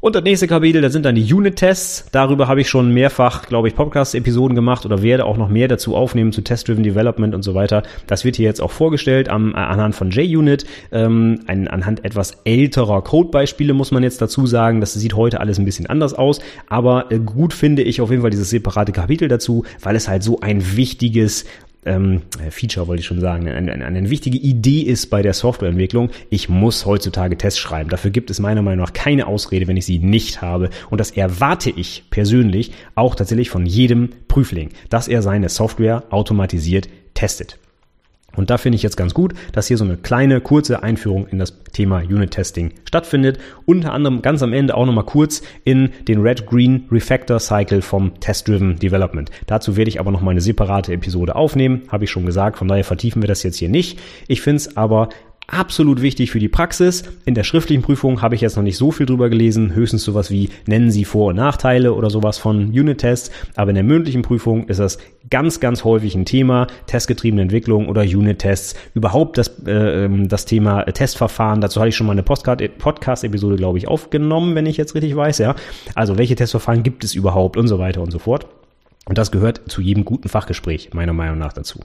Und das nächste Kapitel, da sind dann die Unit-Tests. Darüber habe ich schon mehrfach, glaube ich, Podcast-Episoden gemacht oder werde auch noch mehr dazu aufnehmen zu Test-Driven Development und so weiter. Das wird hier jetzt auch vorgestellt am, äh, anhand von JUnit, ähm, ein, anhand etwas älterer Codebeispiele muss man jetzt dazu sagen. Das sieht heute alles ein bisschen anders aus, aber äh, gut finde ich auf jeden Fall dieses separate Kapitel dazu, weil es halt so ein wichtiges ähm, Feature wollte ich schon sagen, eine, eine, eine wichtige Idee ist bei der Softwareentwicklung, ich muss heutzutage Tests schreiben. Dafür gibt es meiner Meinung nach keine Ausrede, wenn ich sie nicht habe. Und das erwarte ich persönlich auch tatsächlich von jedem Prüfling, dass er seine Software automatisiert testet. Und da finde ich jetzt ganz gut, dass hier so eine kleine, kurze Einführung in das Thema Unit-Testing stattfindet. Unter anderem ganz am Ende auch nochmal kurz in den Red-Green Refactor Cycle vom Test-Driven Development. Dazu werde ich aber nochmal eine separate Episode aufnehmen, habe ich schon gesagt. Von daher vertiefen wir das jetzt hier nicht. Ich finde es aber absolut wichtig für die Praxis. In der schriftlichen Prüfung habe ich jetzt noch nicht so viel drüber gelesen, höchstens sowas wie nennen Sie Vor- und Nachteile oder sowas von Unit-Tests, aber in der mündlichen Prüfung ist das ganz, ganz häufig ein Thema, testgetriebene Entwicklung oder Unit-Tests, überhaupt das, äh, ähm, das Thema Testverfahren, dazu hatte ich schon mal eine Podcast-Episode, glaube ich, aufgenommen, wenn ich jetzt richtig weiß, ja. Also welche Testverfahren gibt es überhaupt und so weiter und so fort. Und das gehört zu jedem guten Fachgespräch, meiner Meinung nach, dazu.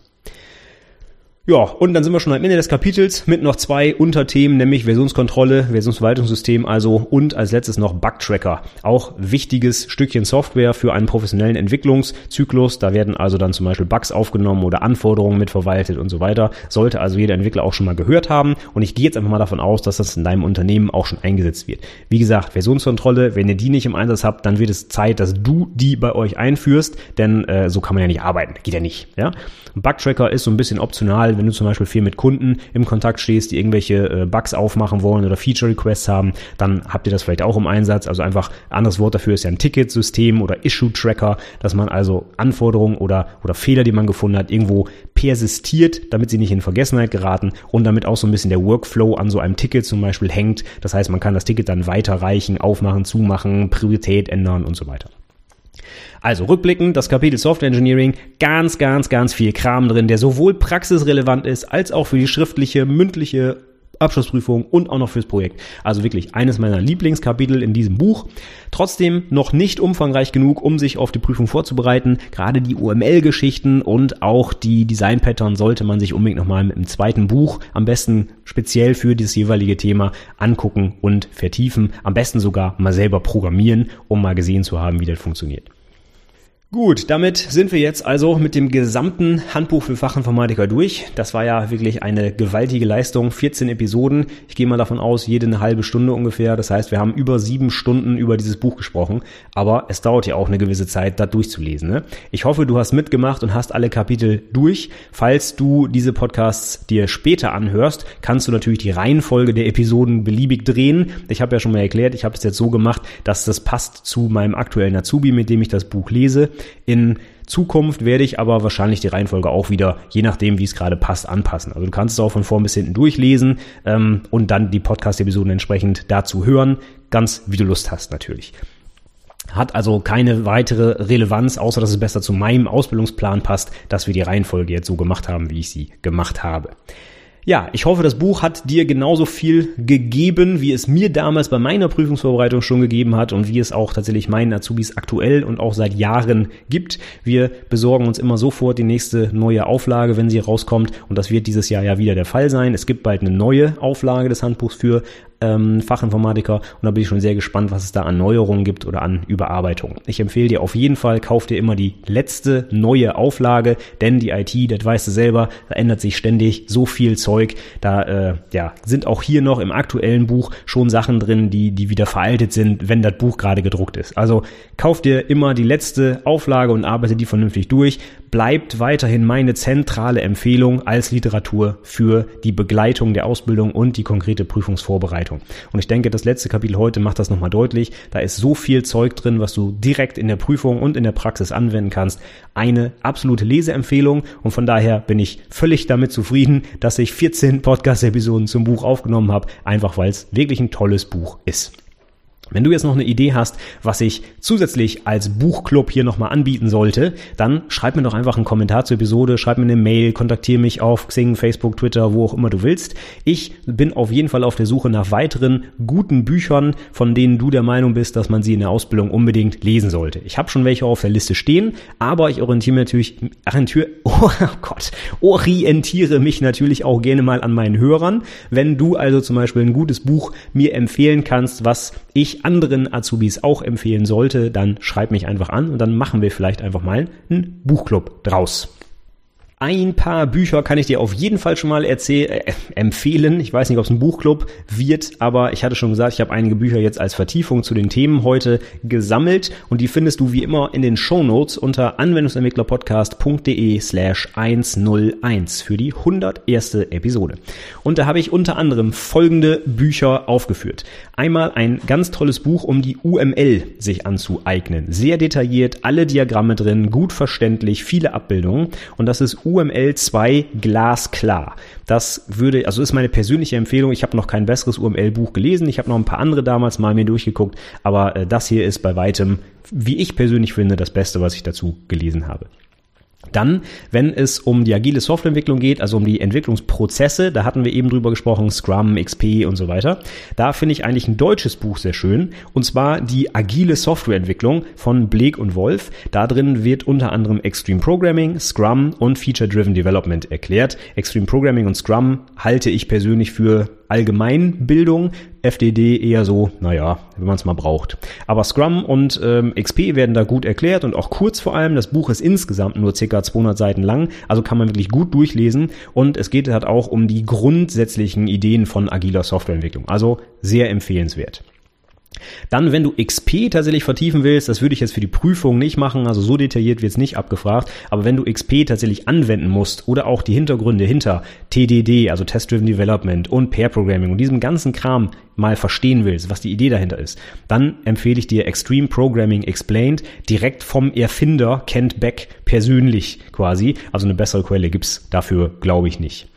Ja, und dann sind wir schon am Ende des Kapitels mit noch zwei Unterthemen, nämlich Versionskontrolle, Versionsverwaltungssystem also und als letztes noch Bugtracker. Auch wichtiges Stückchen Software für einen professionellen Entwicklungszyklus. Da werden also dann zum Beispiel Bugs aufgenommen oder Anforderungen mitverwaltet und so weiter. Sollte also jeder Entwickler auch schon mal gehört haben. Und ich gehe jetzt einfach mal davon aus, dass das in deinem Unternehmen auch schon eingesetzt wird. Wie gesagt, Versionskontrolle, wenn ihr die nicht im Einsatz habt, dann wird es Zeit, dass du die bei euch einführst, denn äh, so kann man ja nicht arbeiten. Geht ja nicht. Ja? Bugtracker ist so ein bisschen optional wenn du zum Beispiel viel mit Kunden im Kontakt stehst, die irgendwelche äh, Bugs aufmachen wollen oder Feature Requests haben, dann habt ihr das vielleicht auch im Einsatz. Also einfach anderes Wort dafür ist ja ein Ticketsystem oder Issue Tracker, dass man also Anforderungen oder, oder Fehler, die man gefunden hat, irgendwo persistiert, damit sie nicht in Vergessenheit geraten und damit auch so ein bisschen der Workflow an so einem Ticket zum Beispiel hängt. Das heißt, man kann das Ticket dann weiterreichen, aufmachen, zumachen, Priorität ändern und so weiter. Also rückblickend, das Kapitel Software Engineering, ganz, ganz, ganz viel Kram drin, der sowohl praxisrelevant ist, als auch für die schriftliche, mündliche Abschlussprüfung und auch noch fürs Projekt. Also wirklich eines meiner Lieblingskapitel in diesem Buch. Trotzdem noch nicht umfangreich genug, um sich auf die Prüfung vorzubereiten. Gerade die UML-Geschichten und auch die Design-Pattern sollte man sich unbedingt nochmal einem zweiten Buch, am besten speziell für dieses jeweilige Thema, angucken und vertiefen. Am besten sogar mal selber programmieren, um mal gesehen zu haben, wie das funktioniert. Gut, damit sind wir jetzt also mit dem gesamten Handbuch für Fachinformatiker durch. Das war ja wirklich eine gewaltige Leistung. 14 Episoden. Ich gehe mal davon aus, jede eine halbe Stunde ungefähr. Das heißt, wir haben über sieben Stunden über dieses Buch gesprochen. Aber es dauert ja auch eine gewisse Zeit, da durchzulesen. Ne? Ich hoffe, du hast mitgemacht und hast alle Kapitel durch. Falls du diese Podcasts dir später anhörst, kannst du natürlich die Reihenfolge der Episoden beliebig drehen. Ich habe ja schon mal erklärt, ich habe es jetzt so gemacht, dass das passt zu meinem aktuellen Azubi, mit dem ich das Buch lese. In Zukunft werde ich aber wahrscheinlich die Reihenfolge auch wieder, je nachdem, wie es gerade passt, anpassen. Also du kannst es auch von vorn bis hinten durchlesen ähm, und dann die Podcast-Episoden entsprechend dazu hören, ganz wie du Lust hast natürlich. Hat also keine weitere Relevanz, außer dass es besser zu meinem Ausbildungsplan passt, dass wir die Reihenfolge jetzt so gemacht haben, wie ich sie gemacht habe. Ja, ich hoffe, das Buch hat dir genauso viel gegeben, wie es mir damals bei meiner Prüfungsvorbereitung schon gegeben hat und wie es auch tatsächlich meinen Azubis aktuell und auch seit Jahren gibt. Wir besorgen uns immer sofort die nächste neue Auflage, wenn sie rauskommt und das wird dieses Jahr ja wieder der Fall sein. Es gibt bald eine neue Auflage des Handbuchs für ähm, Fachinformatiker und da bin ich schon sehr gespannt, was es da an Neuerungen gibt oder an Überarbeitungen. Ich empfehle dir auf jeden Fall, kauf dir immer die letzte neue Auflage, denn die IT, das weißt du selber, da ändert sich ständig so viel Zeug. Da äh, ja, sind auch hier noch im aktuellen Buch schon Sachen drin, die, die wieder veraltet sind, wenn das Buch gerade gedruckt ist. Also kauf dir immer die letzte Auflage und arbeite die vernünftig durch. Bleibt weiterhin meine zentrale Empfehlung als Literatur für die Begleitung der Ausbildung und die konkrete Prüfungsvorbereitung. Und ich denke, das letzte Kapitel heute macht das nochmal deutlich. Da ist so viel Zeug drin, was du direkt in der Prüfung und in der Praxis anwenden kannst. Eine absolute Leseempfehlung und von daher bin ich völlig damit zufrieden, dass ich 14 Podcast-Episoden zum Buch aufgenommen habe, einfach weil es wirklich ein tolles Buch ist. Wenn du jetzt noch eine Idee hast, was ich zusätzlich als Buchclub hier nochmal anbieten sollte, dann schreib mir doch einfach einen Kommentar zur Episode, schreib mir eine Mail, kontaktiere mich auf Xing, Facebook, Twitter, wo auch immer du willst. Ich bin auf jeden Fall auf der Suche nach weiteren guten Büchern, von denen du der Meinung bist, dass man sie in der Ausbildung unbedingt lesen sollte. Ich habe schon welche auf der Liste stehen, aber ich orientiere natürlich, orientiere, oh Gott, orientiere mich natürlich auch gerne mal an meinen Hörern. Wenn du also zum Beispiel ein gutes Buch mir empfehlen kannst, was ich anderen Azubis auch empfehlen sollte, dann schreib mich einfach an und dann machen wir vielleicht einfach mal einen Buchclub draus. Ein paar Bücher kann ich dir auf jeden Fall schon mal äh, empfehlen. Ich weiß nicht, ob es ein Buchclub wird, aber ich hatte schon gesagt, ich habe einige Bücher jetzt als Vertiefung zu den Themen heute gesammelt und die findest du wie immer in den Show Notes unter anwendungsentwicklerpodcast.de slash 101 für die 101. Episode. Und da habe ich unter anderem folgende Bücher aufgeführt. Einmal ein ganz tolles Buch, um die UML sich anzueignen. Sehr detailliert, alle Diagramme drin, gut verständlich, viele Abbildungen und das ist UML 2 glasklar. Das würde, also ist meine persönliche Empfehlung. Ich habe noch kein besseres UML-Buch gelesen. Ich habe noch ein paar andere damals mal mir durchgeguckt, aber äh, das hier ist bei weitem, wie ich persönlich finde, das Beste, was ich dazu gelesen habe. Dann, wenn es um die agile Softwareentwicklung geht, also um die Entwicklungsprozesse, da hatten wir eben drüber gesprochen, Scrum, XP und so weiter. Da finde ich eigentlich ein deutsches Buch sehr schön, und zwar die agile Softwareentwicklung von Bleek und Wolf. Da drin wird unter anderem Extreme Programming, Scrum und Feature-Driven Development erklärt. Extreme Programming und Scrum halte ich persönlich für Allgemeinbildung, FDD eher so, naja, wenn man es mal braucht. Aber Scrum und ähm, XP werden da gut erklärt und auch kurz vor allem. Das Buch ist insgesamt nur ca. 200 Seiten lang, also kann man wirklich gut durchlesen. Und es geht halt auch um die grundsätzlichen Ideen von agiler Softwareentwicklung. Also sehr empfehlenswert. Dann, wenn du XP tatsächlich vertiefen willst, das würde ich jetzt für die Prüfung nicht machen, also so detailliert wird es nicht abgefragt, aber wenn du XP tatsächlich anwenden musst oder auch die Hintergründe hinter TDD, also Test-Driven Development und Pair Programming und diesem ganzen Kram mal verstehen willst, was die Idee dahinter ist, dann empfehle ich dir Extreme Programming Explained direkt vom Erfinder Kent Beck persönlich quasi. Also eine bessere Quelle gibt's dafür, glaube ich nicht.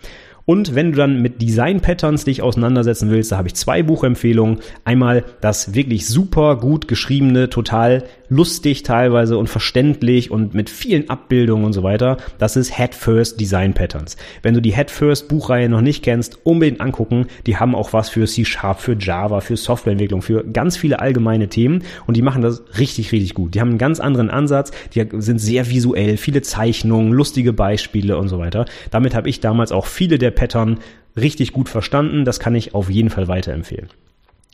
Und wenn du dann mit Design Patterns dich auseinandersetzen willst, da habe ich zwei Buchempfehlungen. Einmal das wirklich super gut geschriebene, total lustig teilweise und verständlich und mit vielen Abbildungen und so weiter. Das ist Head First Design Patterns. Wenn du die Head First Buchreihe noch nicht kennst, unbedingt angucken. Die haben auch was für C Sharp, für Java, für Softwareentwicklung, für ganz viele allgemeine Themen und die machen das richtig, richtig gut. Die haben einen ganz anderen Ansatz. Die sind sehr visuell, viele Zeichnungen, lustige Beispiele und so weiter. Damit habe ich damals auch viele der Pattern richtig gut verstanden. Das kann ich auf jeden Fall weiterempfehlen.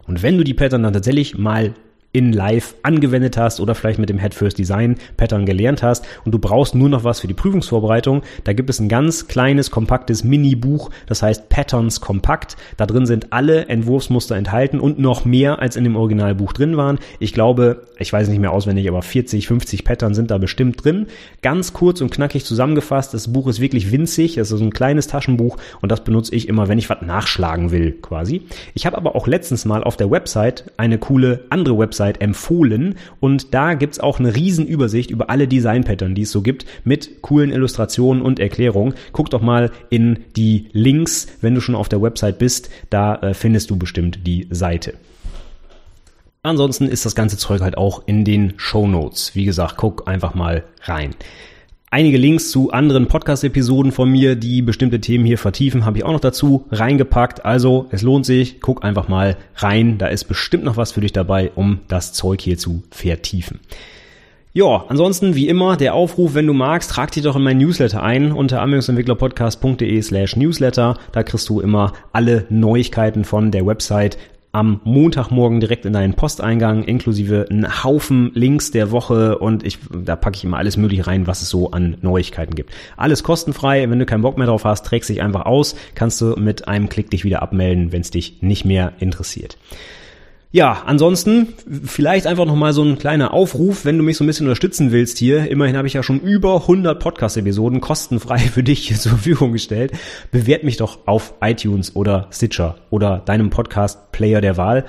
Und wenn du die Pattern dann tatsächlich mal in Live angewendet hast oder vielleicht mit dem Head First Design Pattern gelernt hast und du brauchst nur noch was für die Prüfungsvorbereitung, da gibt es ein ganz kleines, kompaktes Mini-Buch, das heißt Patterns Kompakt. Da drin sind alle Entwurfsmuster enthalten und noch mehr als in dem Originalbuch drin waren. Ich glaube, ich weiß nicht mehr auswendig, aber 40, 50 Pattern sind da bestimmt drin. Ganz kurz und knackig zusammengefasst, das Buch ist wirklich winzig, es ist so ein kleines Taschenbuch und das benutze ich immer, wenn ich was nachschlagen will, quasi. Ich habe aber auch letztens mal auf der Website eine coole andere Website Website empfohlen und da gibt's auch eine Riesenübersicht über alle Design-Pattern, die es so gibt, mit coolen Illustrationen und Erklärungen. Guck doch mal in die Links, wenn du schon auf der Website bist, da äh, findest du bestimmt die Seite. Ansonsten ist das ganze Zeug halt auch in den Show Notes. Wie gesagt, guck einfach mal rein. Einige Links zu anderen Podcast-Episoden von mir, die bestimmte Themen hier vertiefen, habe ich auch noch dazu reingepackt. Also es lohnt sich, guck einfach mal rein. Da ist bestimmt noch was für dich dabei, um das Zeug hier zu vertiefen. Ja, ansonsten wie immer der Aufruf, wenn du magst, trag dich doch in mein Newsletter ein unter anwendungsentwicklerpodcast.de slash newsletter. Da kriegst du immer alle Neuigkeiten von der Website am Montagmorgen direkt in deinen Posteingang, inklusive einen Haufen Links der Woche und ich, da packe ich immer alles mögliche rein, was es so an Neuigkeiten gibt. Alles kostenfrei, wenn du keinen Bock mehr drauf hast, trägst dich einfach aus, kannst du mit einem Klick dich wieder abmelden, wenn es dich nicht mehr interessiert. Ja, ansonsten vielleicht einfach nochmal so ein kleiner Aufruf, wenn du mich so ein bisschen unterstützen willst hier. Immerhin habe ich ja schon über 100 Podcast-Episoden kostenfrei für dich zur Verfügung gestellt. Bewert mich doch auf iTunes oder Stitcher oder deinem Podcast-Player der Wahl.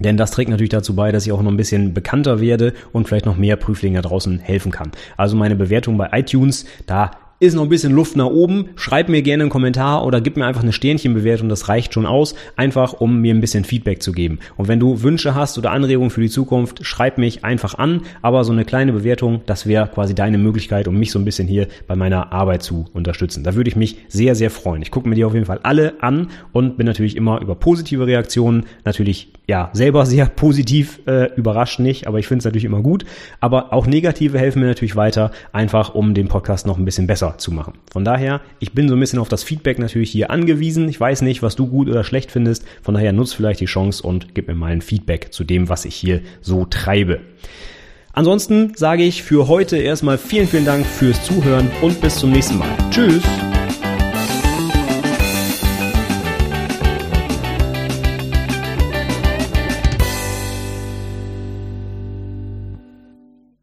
Denn das trägt natürlich dazu bei, dass ich auch noch ein bisschen bekannter werde und vielleicht noch mehr Prüflinge draußen helfen kann. Also meine Bewertung bei iTunes, da ist noch ein bisschen Luft nach oben. Schreib mir gerne einen Kommentar oder gib mir einfach eine Sternchenbewertung, das reicht schon aus, einfach um mir ein bisschen Feedback zu geben. Und wenn du Wünsche hast oder Anregungen für die Zukunft, schreib mich einfach an, aber so eine kleine Bewertung, das wäre quasi deine Möglichkeit, um mich so ein bisschen hier bei meiner Arbeit zu unterstützen. Da würde ich mich sehr, sehr freuen. Ich gucke mir die auf jeden Fall alle an und bin natürlich immer über positive Reaktionen natürlich ja selber sehr positiv äh, überrascht nicht, aber ich finde es natürlich immer gut. Aber auch negative helfen mir natürlich weiter, einfach um den Podcast noch ein bisschen besser zu machen. Von daher, ich bin so ein bisschen auf das Feedback natürlich hier angewiesen. Ich weiß nicht, was du gut oder schlecht findest. Von daher nutzt vielleicht die Chance und gib mir mal ein Feedback zu dem, was ich hier so treibe. Ansonsten sage ich für heute erstmal vielen, vielen Dank fürs Zuhören und bis zum nächsten Mal. Tschüss!